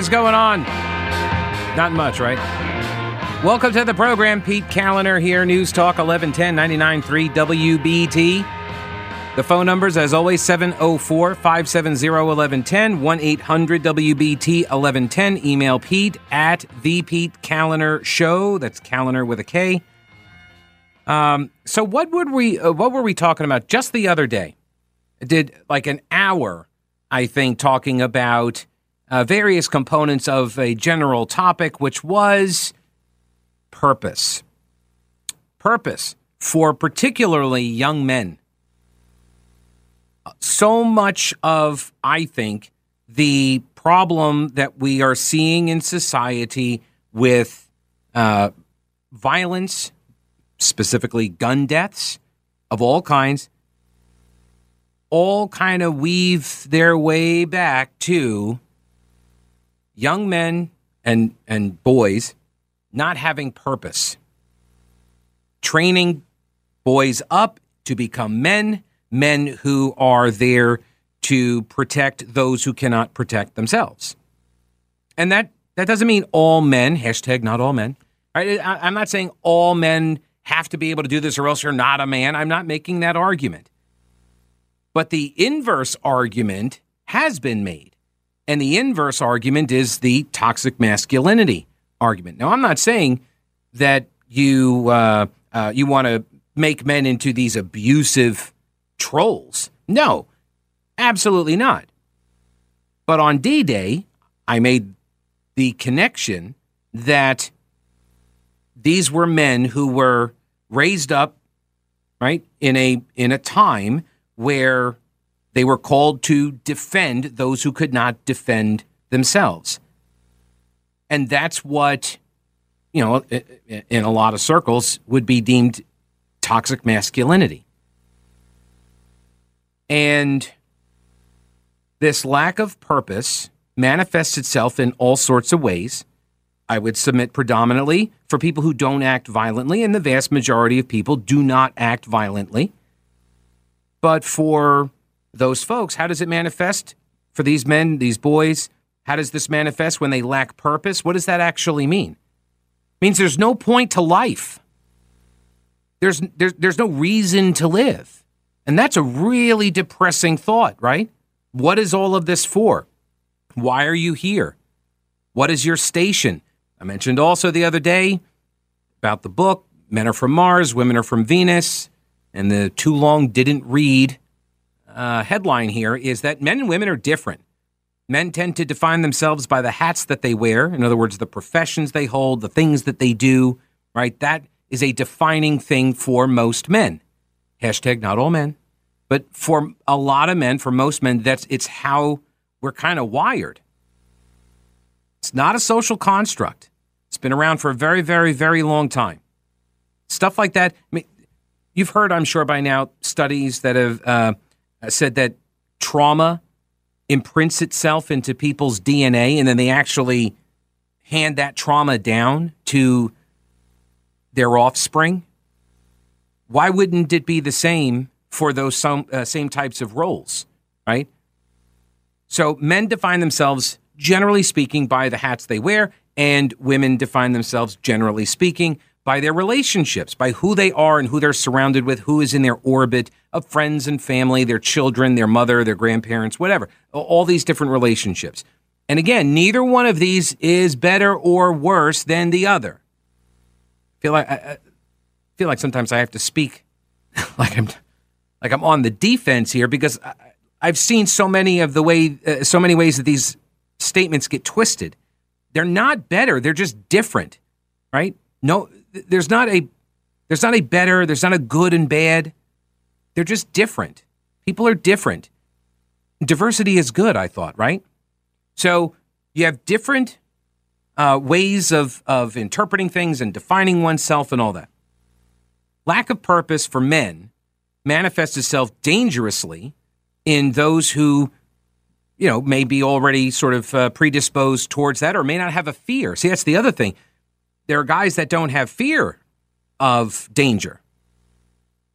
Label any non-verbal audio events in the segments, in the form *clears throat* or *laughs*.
Is going on? Not much, right? Welcome to the program. Pete Kaliner here, News Talk 1110 99.3 WBT. The phone numbers, as always, 704 570 1110, 1 800 WBT 1110. Email Pete at the Pete Kaliner Show. That's Kaliner with a K. Um, so, what would we? Uh, what were we talking about just the other day? Did like an hour, I think, talking about uh, various components of a general topic, which was purpose. Purpose for particularly young men. So much of, I think, the problem that we are seeing in society with uh, violence, specifically gun deaths of all kinds, all kind of weave their way back to young men and and boys not having purpose. Training boys up to become men men who are there to protect those who cannot protect themselves. And that that doesn't mean all men hashtag not all men I, i'm not saying all men have to be able to do this or else you're not a man. I'm not making that argument. But the inverse argument has been made and the inverse argument is the toxic masculinity argument. Now, I'm not saying that you uh, uh, you want to make men into these abusive trolls. No, absolutely not. But on D Day, I made the connection that these were men who were raised up, right, in a in a time where they were called to defend those who could not defend themselves. And that's what, you know, in a lot of circles would be deemed toxic masculinity. And this lack of purpose manifests itself in all sorts of ways. I would submit predominantly for people who don't act violently, and the vast majority of people do not act violently. But for those folks, how does it manifest for these men, these boys? How does this manifest when they lack purpose? What does that actually mean? It means there's no point to life. There's, there's, there's no reason to live. And that's a really depressing thought, right? What is all of this for? Why are you here? What is your station? I mentioned also the other day about the book Men Are From Mars, Women Are From Venus, and the too long didn't read uh, headline here is that men and women are different. Men tend to define themselves by the hats that they wear. In other words, the professions they hold, the things that they do, right? That is a defining thing for most men. Hashtag not all men. But for a lot of men, for most men, that's it's how we're kind of wired. It's not a social construct. It's been around for a very, very, very long time. Stuff like that. I mean, you've heard, I'm sure by now, studies that have uh, said that trauma imprints itself into people's DNA and then they actually hand that trauma down to their offspring. Why wouldn't it be the same for those some, uh, same types of roles, right? So men define themselves, generally speaking, by the hats they wear, and women define themselves, generally speaking, by their relationships, by who they are and who they're surrounded with, who is in their orbit of friends and family, their children, their mother, their grandparents, whatever, all these different relationships. And again, neither one of these is better or worse than the other. I feel like I, feel like sometimes I have to speak *laughs* like I'm like I'm on the defense here because I, I've seen so many of the way uh, so many ways that these statements get twisted. They're not better, they're just different, right? No there's not a there's not a better, there's not a good and bad. They're just different. People are different. Diversity is good, I thought, right? So you have different uh, ways of, of interpreting things and defining oneself and all that. Lack of purpose for men manifests itself dangerously in those who, you know, may be already sort of uh, predisposed towards that or may not have a fear. See, that's the other thing there are guys that don't have fear of danger.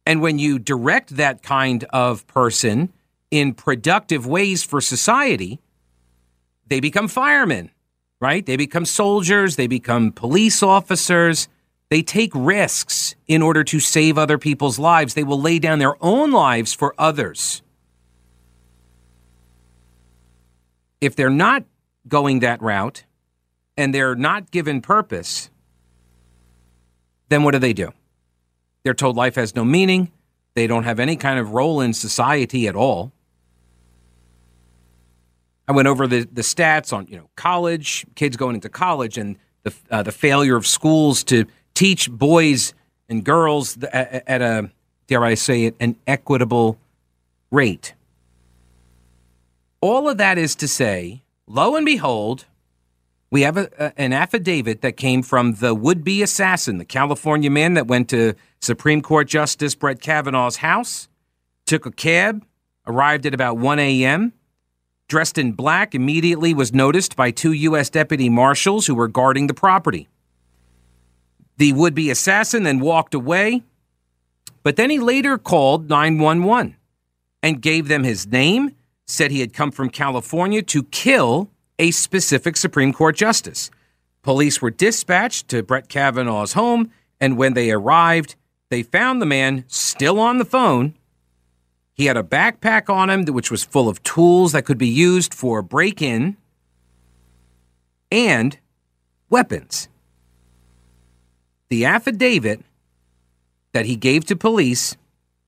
And when you direct that kind of person in productive ways for society, they become firemen right? They become soldiers, they become police officers. They take risks in order to save other people's lives. They will lay down their own lives for others. If they're not going that route and they're not given purpose, then what do they do? They're told life has no meaning. They don't have any kind of role in society at all. I went over the, the stats on you know college kids going into college and the uh, the failure of schools to teach boys and girls at, at a dare I say it an equitable rate. All of that is to say, lo and behold, we have a, a, an affidavit that came from the would-be assassin, the California man that went to Supreme Court Justice Brett Kavanaugh's house, took a cab, arrived at about 1 a.m dressed in black, immediately was noticed by two U.S. deputy marshals who were guarding the property. The would be assassin then walked away, but then he later called 911 and gave them his name, said he had come from California to kill a specific Supreme Court justice. Police were dispatched to Brett Kavanaugh's home, and when they arrived, they found the man still on the phone he had a backpack on him which was full of tools that could be used for break in and weapons. The affidavit that he gave to police,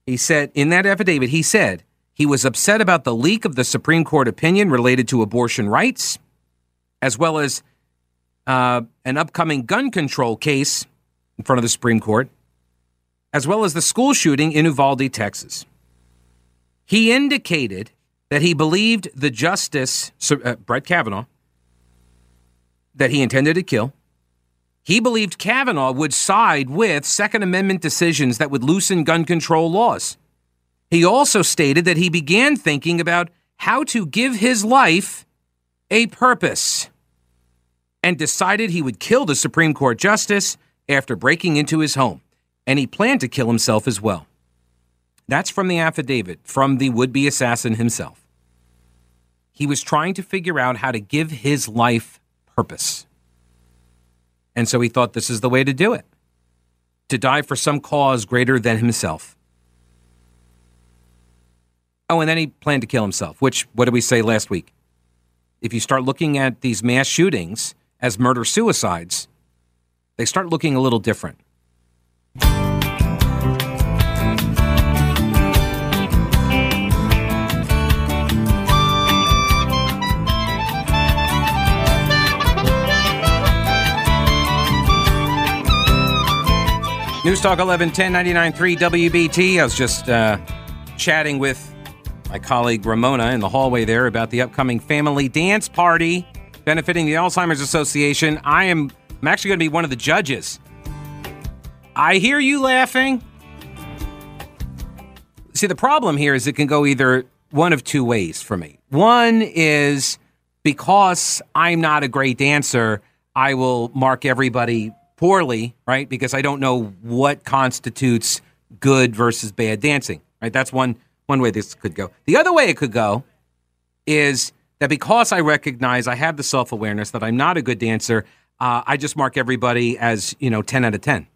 he said, in that affidavit, he said he was upset about the leak of the Supreme Court opinion related to abortion rights, as well as uh, an upcoming gun control case in front of the Supreme Court, as well as the school shooting in Uvalde, Texas. He indicated that he believed the justice, uh, Brett Kavanaugh, that he intended to kill. He believed Kavanaugh would side with Second Amendment decisions that would loosen gun control laws. He also stated that he began thinking about how to give his life a purpose and decided he would kill the Supreme Court justice after breaking into his home. And he planned to kill himself as well. That's from the affidavit from the would be assassin himself. He was trying to figure out how to give his life purpose. And so he thought this is the way to do it to die for some cause greater than himself. Oh, and then he planned to kill himself, which, what did we say last week? If you start looking at these mass shootings as murder suicides, they start looking a little different. News Talk 11 1099 WBT. I was just uh, chatting with my colleague Ramona in the hallway there about the upcoming family dance party benefiting the Alzheimer's Association. I am I'm actually going to be one of the judges. I hear you laughing. See, the problem here is it can go either one of two ways for me. One is because I'm not a great dancer, I will mark everybody poorly, right? Because I don't know what constitutes good versus bad dancing, right? That's one one way this could go. The other way it could go is that because I recognize I have the self awareness that I'm not a good dancer, uh, I just mark everybody as you know ten out of ten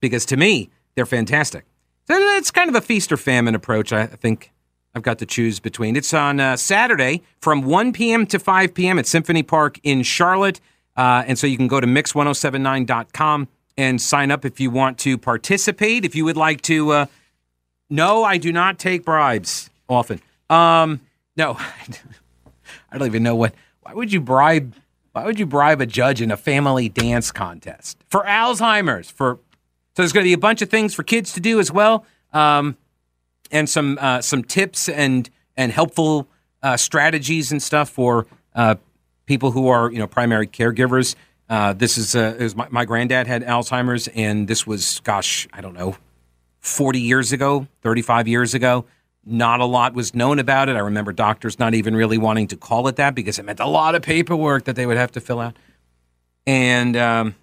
because to me they're fantastic. So it's kind of a feast or famine approach. I think I've got to choose between. It's on uh, Saturday from 1 p.m. to 5 p.m. at Symphony Park in Charlotte. Uh, and so you can go to mix1079.com and sign up if you want to participate. If you would like to, uh, no, I do not take bribes often. Um, no, *laughs* I don't even know what. Why would you bribe? Why would you bribe a judge in a family dance contest for Alzheimer's? For so there's going to be a bunch of things for kids to do as well, um, and some uh, some tips and and helpful uh, strategies and stuff for uh, people who are you know primary caregivers. Uh, this is, uh, is my, my, granddad had Alzheimer's, and this was, gosh, I don't know, 40 years ago, 35 years ago. Not a lot was known about it. I remember doctors not even really wanting to call it that because it meant a lot of paperwork that they would have to fill out. And um,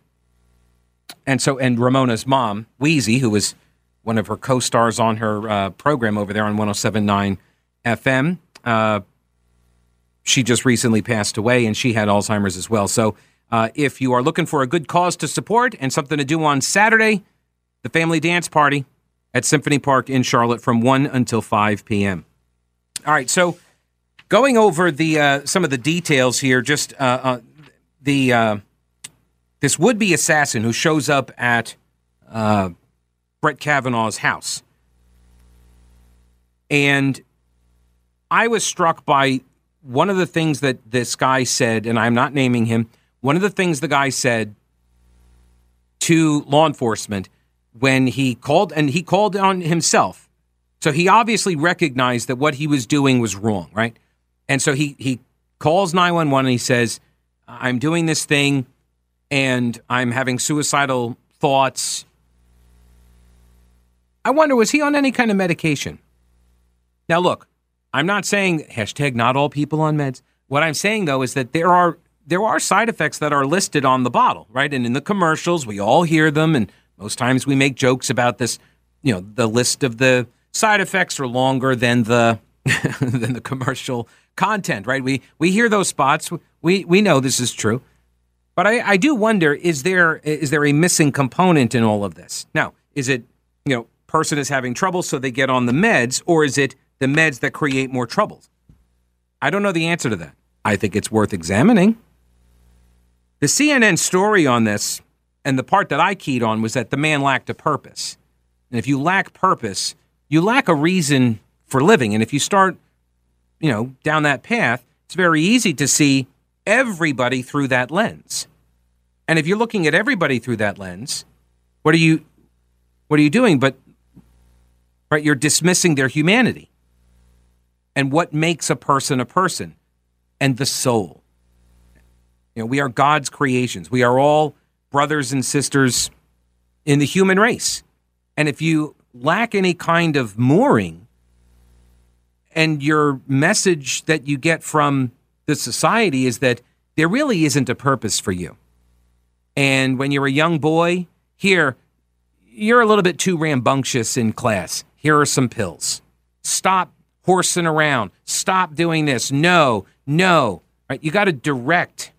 and so and Ramona's mom, Wheezy, who was one of her co-stars on her uh, program over there on 107.9 FM, uh, she just recently passed away and she had Alzheimer's as well. So Uh, if you are looking for a good cause to support and something to do on Saturday, the family dance party at Symphony Park in Charlotte from 1 until 5 p.m. All right, so going over the uh, some of the details here, just uh, uh, the uh, this would be assassin who shows up at uh, Brett Kavanaugh's house, and I was struck by one of the things that this guy said, and I'm not naming him. One of the things the guy said to law enforcement when he called, and he called on himself. So he obviously recognized that what he was doing was wrong, right? And so he he calls 911 and he says, "I'm doing this thing and I'm having suicidal thoughts." I wonder was he on any kind of medication? Now look, I'm not saying hashtag not all people on meds. What I'm saying though is that there are there are side effects that are listed on the bottle, right? And in the commercials, we all hear them, and most times we make jokes about this. You know, the list of the side effects are longer than the *laughs* than the commercial content, right? We we hear those spots. We we know this is true, but I, I do wonder: is there is there a missing component in all of this? Now, is it you know person is having trouble, so they get on the meds, or is it the meds that create more troubles? I don't know the answer to that. I think it's worth examining. The CNN story on this, and the part that I keyed on, was that the man lacked a purpose. And if you lack purpose, you lack a reason for living. And if you start, you know, down that path, it's very easy to see everybody through that lens. And if you're looking at everybody through that lens, what are you what are you doing? But right, you're dismissing their humanity and what makes a person a person and the soul. You know, we are God's creations. We are all brothers and sisters in the human race. And if you lack any kind of mooring and your message that you get from the society is that there really isn't a purpose for you. And when you're a young boy, here, you're a little bit too rambunctious in class. Here are some pills. Stop horsing around. Stop doing this. No, no. Right? You got to direct.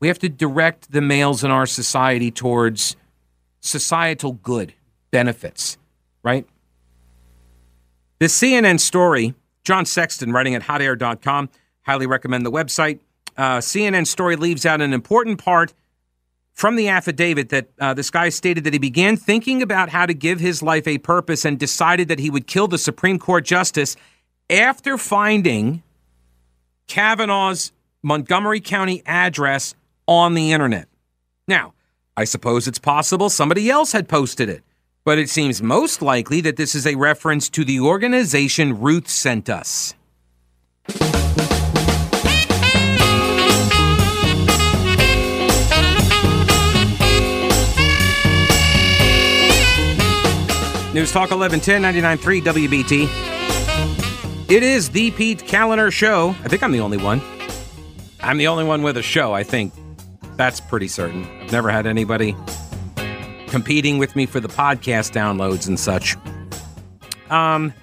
We have to direct the males in our society towards societal good benefits, right? This CNN story, John Sexton writing at hotair.com, highly recommend the website. Uh, CNN story leaves out an important part from the affidavit that uh, this guy stated that he began thinking about how to give his life a purpose and decided that he would kill the Supreme Court justice after finding Kavanaugh's Montgomery County address on the internet. Now, I suppose it's possible somebody else had posted it, but it seems most likely that this is a reference to the organization Ruth sent us. News Talk 1110 99.3 WBT. It is the Pete Kaliner Show. I think I'm the only one. I'm the only one with a show, I think. That's pretty certain. I've never had anybody competing with me for the podcast downloads and such. Um,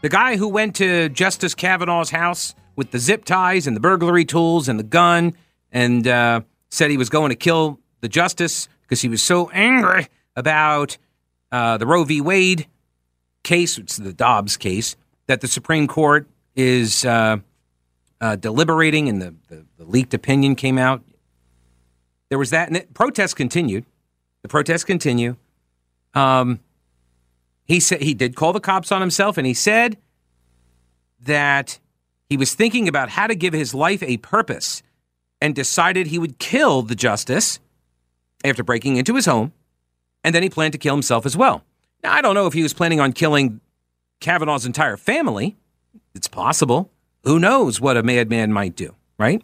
the guy who went to Justice Kavanaugh's house with the zip ties and the burglary tools and the gun and uh, said he was going to kill the justice because he was so angry about uh, the Roe v. Wade case, it's the Dobbs case, that the Supreme Court is uh, uh, deliberating and the, the, the, leaked opinion came out. There was that, and it, protests continued. The protests continue. Um, he said he did call the cops on himself, and he said that he was thinking about how to give his life a purpose and decided he would kill the justice after breaking into his home and then he planned to kill himself as well. Now, I don't know if he was planning on killing Kavanaugh's entire family. It's possible. Who knows what a madman might do, right?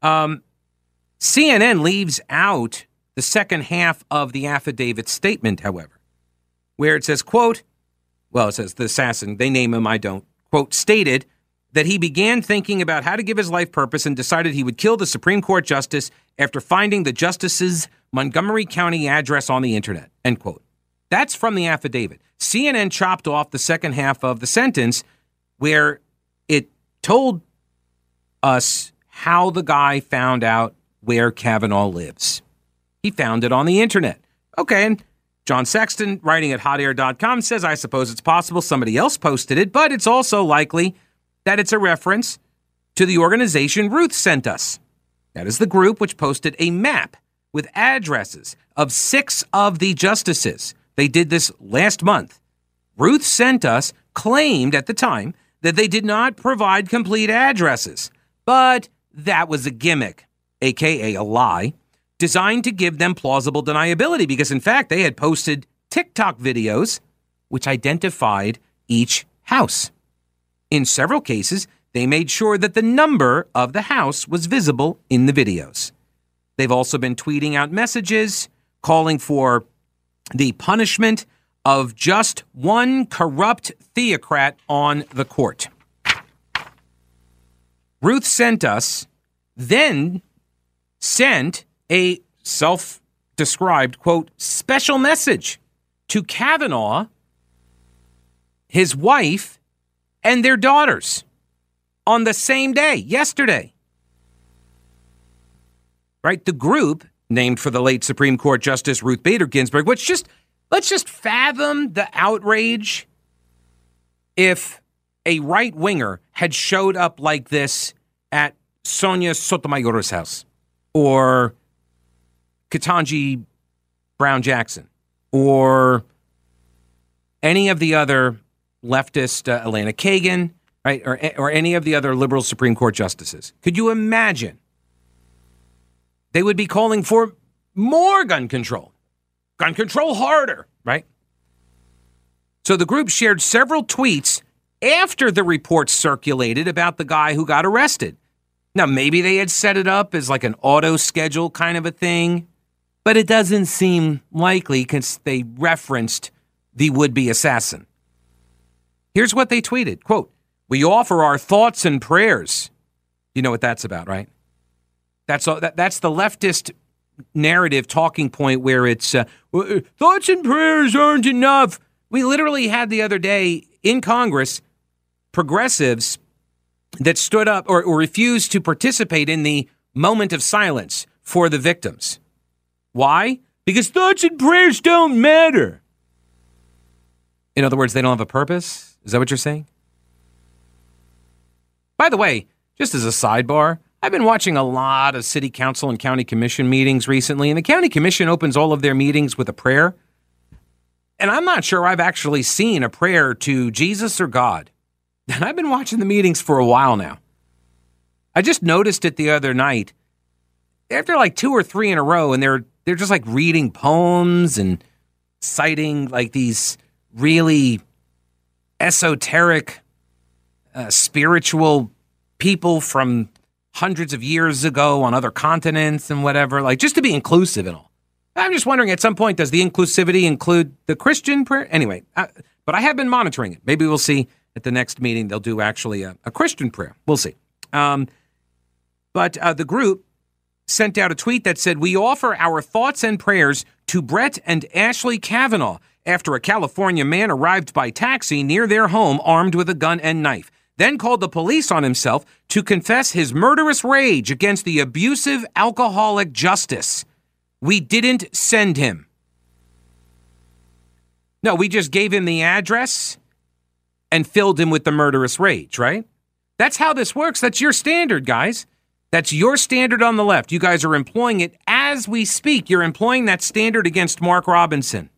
Um, CNN leaves out the second half of the affidavit statement, however, where it says, quote, well, it says the assassin, they name him, I don't, quote, stated that he began thinking about how to give his life purpose and decided he would kill the Supreme Court justice after finding the justice's Montgomery County address on the internet. End quote. That's from the affidavit. CNN chopped off the second half of the sentence where it told us how the guy found out where Kavanaugh lives. He found it on the internet. Okay, and John Sexton, writing at hotair.com, says, I suppose it's possible somebody else posted it, but it's also likely that it's a reference to the organization Ruth sent us. That is the group which posted a map with addresses of six of the justices. They did this last month. Ruth sent us claimed at the time that they did not provide complete addresses, but that was a gimmick, aka a lie, designed to give them plausible deniability because, in fact, they had posted TikTok videos which identified each house. In several cases, they made sure that the number of the house was visible in the videos. They've also been tweeting out messages calling for the punishment of just one corrupt theocrat on the court. Ruth sent us, then sent a self described, quote, special message to Kavanaugh, his wife, and their daughters on the same day, yesterday. Right? The group named for the late Supreme Court Justice Ruth Bader Ginsburg, which just let's just fathom the outrage if a right winger had showed up like this at Sonia Sotomayor's house or Ketanji Brown Jackson or any of the other leftist uh, Elena Kagan, right, or, or any of the other liberal Supreme Court justices. Could you imagine? They would be calling for more gun control, gun control harder, right? So the group shared several tweets after the reports circulated about the guy who got arrested. Now, maybe they had set it up as like an auto schedule kind of a thing, but it doesn't seem likely because they referenced the would be assassin. Here's what they tweeted quote, We offer our thoughts and prayers. You know what that's about, right? That's, all, that, that's the leftist narrative talking point where it's uh, uh, thoughts and prayers aren't enough. We literally had the other day in Congress progressives that stood up or, or refused to participate in the moment of silence for the victims. Why? Because thoughts and prayers don't matter. In other words, they don't have a purpose? Is that what you're saying? By the way, just as a sidebar, I've been watching a lot of city council and county commission meetings recently, and the county commission opens all of their meetings with a prayer. And I'm not sure I've actually seen a prayer to Jesus or God. *laughs* And I've been watching the meetings for a while now. I just noticed it the other night. After like two or three in a row, and they're they're just like reading poems and citing like these really esoteric, uh, spiritual people from hundreds of years ago on other continents and whatever, like just to be inclusive and all. I'm just wondering at some point, does the inclusivity include the Christian prayer? Anyway, uh, but I have been monitoring it. Maybe we'll see at the next meeting, they'll do actually a, a Christian prayer. We'll see. Um, but uh, the group sent out a tweet that said, We offer our thoughts and prayers to Brett and Ashley Kavanaugh after a California man arrived by taxi near their home armed with a gun and knife, then called the police on himself to confess his murderous rage against the abusive alcoholic justice. We didn't send him. No, we just gave him the address and filled him with the murderous rage, right? That's how this works. That's your standard, guys. That's your standard on the left. You guys are employing it as we speak. You're employing that standard against Mark Robinson.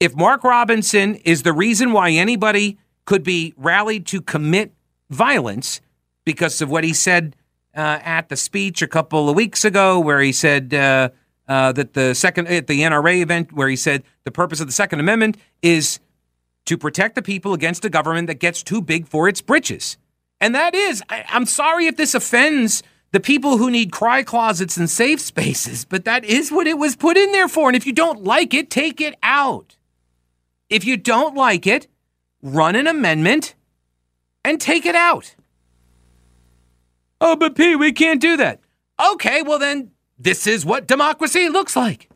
If Mark Robinson is the reason why anybody could be rallied to commit violence because of what he said uh, at the speech a couple of weeks ago, where he said uh, uh, that the second at the NRA event, where he said the purpose of the Second Amendment is to protect the people against a government that gets too big for its britches. And that is, I, I'm sorry if this offends the people who need cry closets and safe spaces, but that is what it was put in there for. And if you don't like it, take it out. If you don't like it, run an amendment and take it out. Oh, but P, we can't do that. Okay, well then, this is what democracy looks like.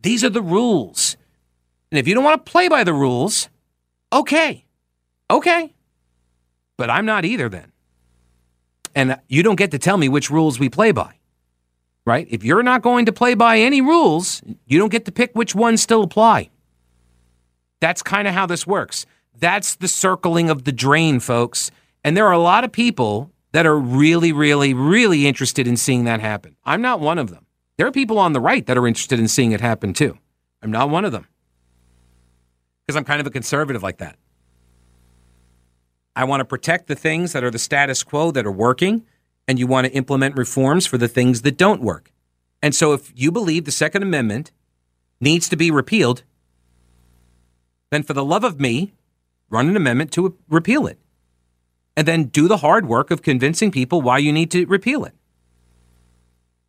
These are the rules. And if you don't want to play by the rules, Okay. Okay. But I'm not either then. And you don't get to tell me which rules we play by, right? If you're not going to play by any rules, you don't get to pick which ones still apply. That's kind of how this works. That's the circling of the drain, folks. And there are a lot of people that are really, really, really interested in seeing that happen. I'm not one of them. There are people on the right that are interested in seeing it happen too. I'm not one of them because I'm kind of a conservative like that. I want to protect the things that are the status quo that are working, and you want to implement reforms for the things that don't work. And so, if you believe the Second Amendment needs to be repealed, then for the love of me, run an amendment to repeal it. And then do the hard work of convincing people why you need to repeal it.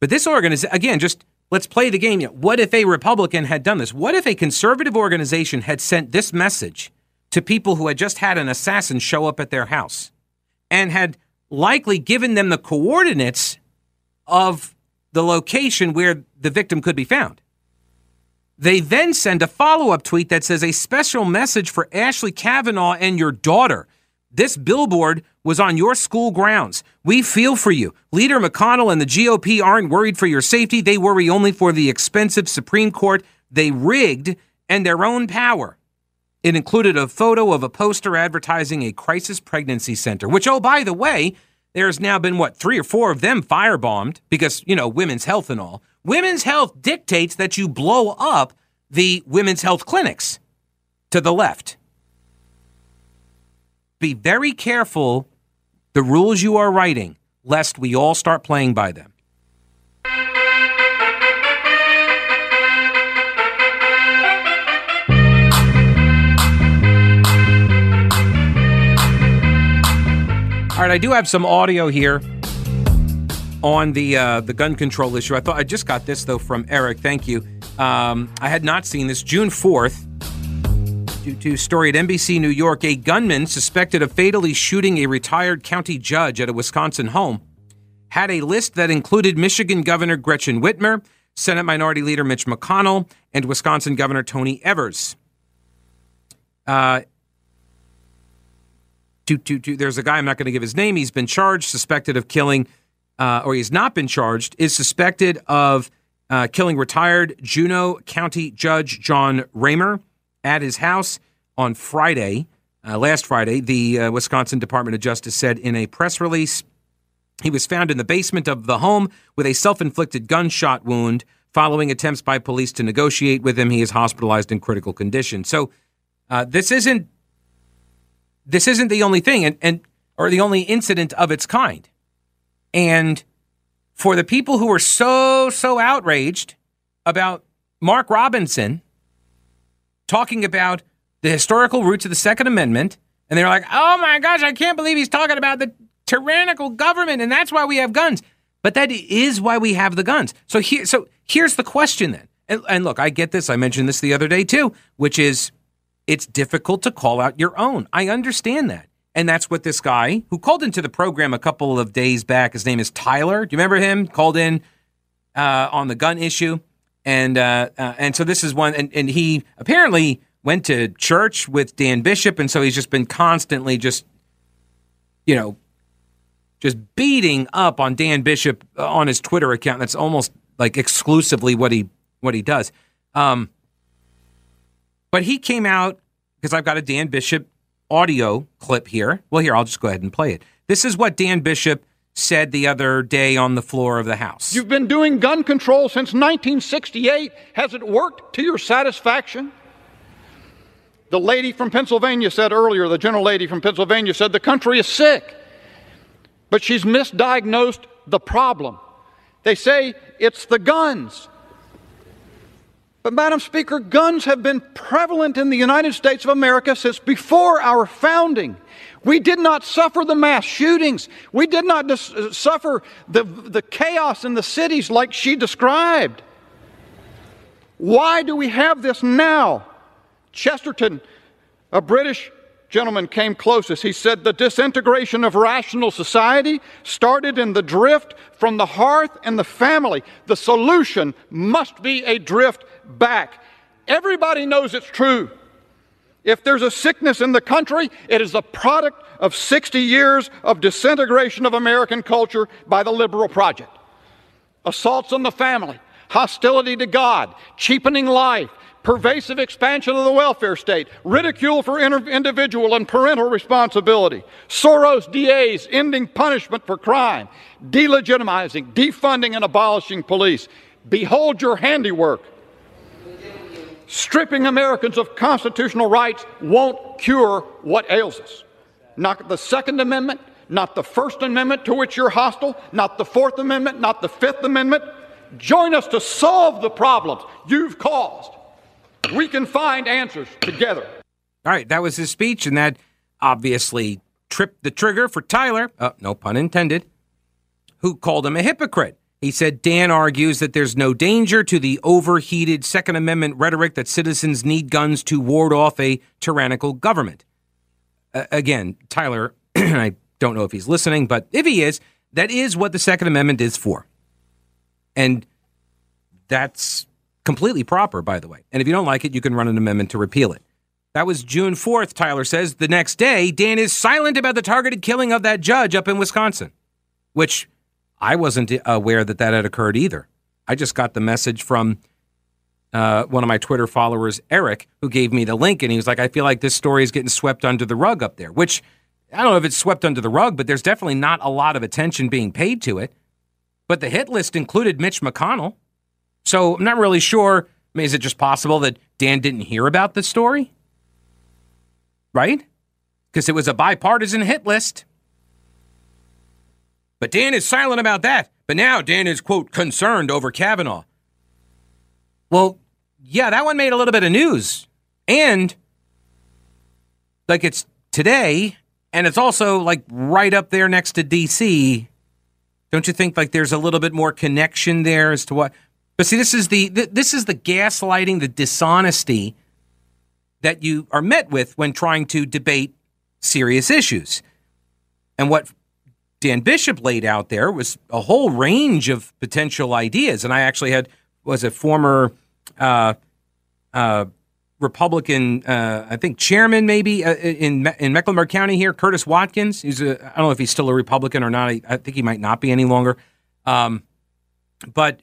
But this organization, again, just let's play the game. What if a Republican had done this? What if a conservative organization had sent this message to people who had just had an assassin show up at their house and had likely given them the coordinates of the location where the victim could be found. They then send a follow up tweet that says a special message for Ashley Kavanaugh and your daughter. This billboard was on your school grounds. We feel for you. Leader McConnell and the GOP aren't worried for your safety. They worry only for the expensive Supreme Court they rigged and their own power. It included a photo of a poster advertising a crisis pregnancy center, which, oh, by the way, there's now been, what, three or four of them firebombed because, you know, women's health and all. Women's health dictates that you blow up the women's health clinics to the left. Be very careful the rules you are writing, lest we all start playing by them. All right, I do have some audio here on the uh, the gun control issue. I thought I just got this though from Eric. Thank you. Um, I had not seen this. June fourth, due to story at NBC New York, a gunman suspected of fatally shooting a retired county judge at a Wisconsin home had a list that included Michigan Governor Gretchen Whitmer, Senate Minority Leader Mitch McConnell, and Wisconsin Governor Tony Evers. Uh, to, to, to, there's a guy, I'm not going to give his name. He's been charged, suspected of killing, uh, or he's not been charged, is suspected of uh, killing retired Juneau County Judge John Roemer at his house on Friday, uh, last Friday. The uh, Wisconsin Department of Justice said in a press release he was found in the basement of the home with a self inflicted gunshot wound. Following attempts by police to negotiate with him, he is hospitalized in critical condition. So, uh, this isn't this isn't the only thing and, and or the only incident of its kind. And for the people who are so, so outraged about Mark Robinson talking about the historical roots of the Second Amendment, and they're like, oh my gosh, I can't believe he's talking about the tyrannical government, and that's why we have guns. But that is why we have the guns. So here, so here's the question then. And, and look, I get this. I mentioned this the other day too, which is it's difficult to call out your own. I understand that. And that's what this guy who called into the program a couple of days back, his name is Tyler. Do you remember him? Called in uh, on the gun issue. And uh, uh, and so this is one, and, and he apparently went to church with Dan Bishop, and so he's just been constantly just, you know, just beating up on Dan Bishop uh, on his Twitter account. That's almost like exclusively what he what he does. Um, but he came out because I've got a Dan Bishop audio clip here. Well, here, I'll just go ahead and play it. This is what Dan Bishop said the other day on the floor of the House. You've been doing gun control since 1968. Has it worked to your satisfaction? The lady from Pennsylvania said earlier, the general lady from Pennsylvania said the country is sick, but she's misdiagnosed the problem. They say it's the guns. But, Madam Speaker, guns have been prevalent in the United States of America since before our founding. We did not suffer the mass shootings. We did not dis- uh, suffer the, the chaos in the cities like she described. Why do we have this now? Chesterton, a British gentleman, came closest. He said the disintegration of rational society started in the drift from the hearth and the family. The solution must be a drift back. Everybody knows it's true. If there's a sickness in the country, it is the product of 60 years of disintegration of American culture by the liberal project. Assaults on the family, hostility to God, cheapening life, pervasive expansion of the welfare state, ridicule for individual and parental responsibility, Soros DAs ending punishment for crime, delegitimizing, defunding, and abolishing police. Behold your handiwork. Stripping Americans of constitutional rights won't cure what ails us. Not the Second Amendment, not the First Amendment to which you're hostile, not the Fourth Amendment, not the Fifth Amendment. Join us to solve the problems you've caused. We can find answers together. All right, that was his speech, and that obviously tripped the trigger for Tyler, uh, no pun intended, who called him a hypocrite. He said Dan argues that there's no danger to the overheated Second Amendment rhetoric that citizens need guns to ward off a tyrannical government. Uh, again, Tyler, *clears throat* I don't know if he's listening, but if he is, that is what the Second Amendment is for. And that's completely proper, by the way. And if you don't like it, you can run an amendment to repeal it. That was June 4th, Tyler says. The next day, Dan is silent about the targeted killing of that judge up in Wisconsin, which I wasn't aware that that had occurred either. I just got the message from uh, one of my Twitter followers, Eric, who gave me the link, and he was like, I feel like this story is getting swept under the rug up there, which I don't know if it's swept under the rug, but there's definitely not a lot of attention being paid to it. But the hit list included Mitch McConnell. So I'm not really sure. I mean, is it just possible that Dan didn't hear about the story? Right? Because it was a bipartisan hit list. But Dan is silent about that. But now Dan is, quote, concerned over Kavanaugh. Well, yeah, that one made a little bit of news. And like it's today, and it's also like right up there next to DC. Don't you think like there's a little bit more connection there as to what? But see, this is the this is the gaslighting, the dishonesty that you are met with when trying to debate serious issues. And what Dan Bishop laid out there was a whole range of potential ideas. And I actually had was a former uh, uh, Republican, uh, I think chairman maybe uh, in in Mecklenburg County here, Curtis Watkins. He's a I don't know if he's still a Republican or not. I, I think he might not be any longer. Um, but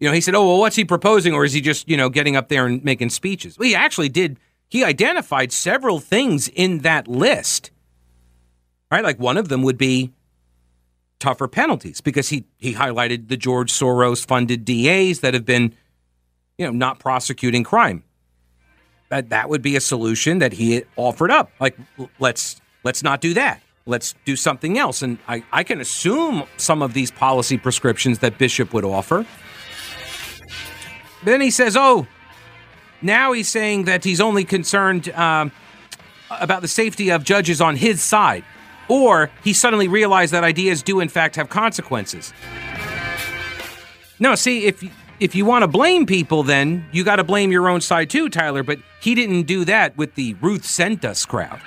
you know, he said, "Oh, well, what's he proposing, or is he just you know getting up there and making speeches?" Well, he actually did. He identified several things in that list. Right, like one of them would be tougher penalties because he he highlighted the George Soros funded DAs that have been, you know, not prosecuting crime. That that would be a solution that he offered up. Like, let's let's not do that. Let's do something else. And I, I can assume some of these policy prescriptions that Bishop would offer then he says, oh, now he's saying that he's only concerned um, about the safety of judges on his side. Or he suddenly realized that ideas do, in fact, have consequences. No, see, if if you want to blame people, then you got to blame your own side too, Tyler. But he didn't do that with the Ruth sent us crowd.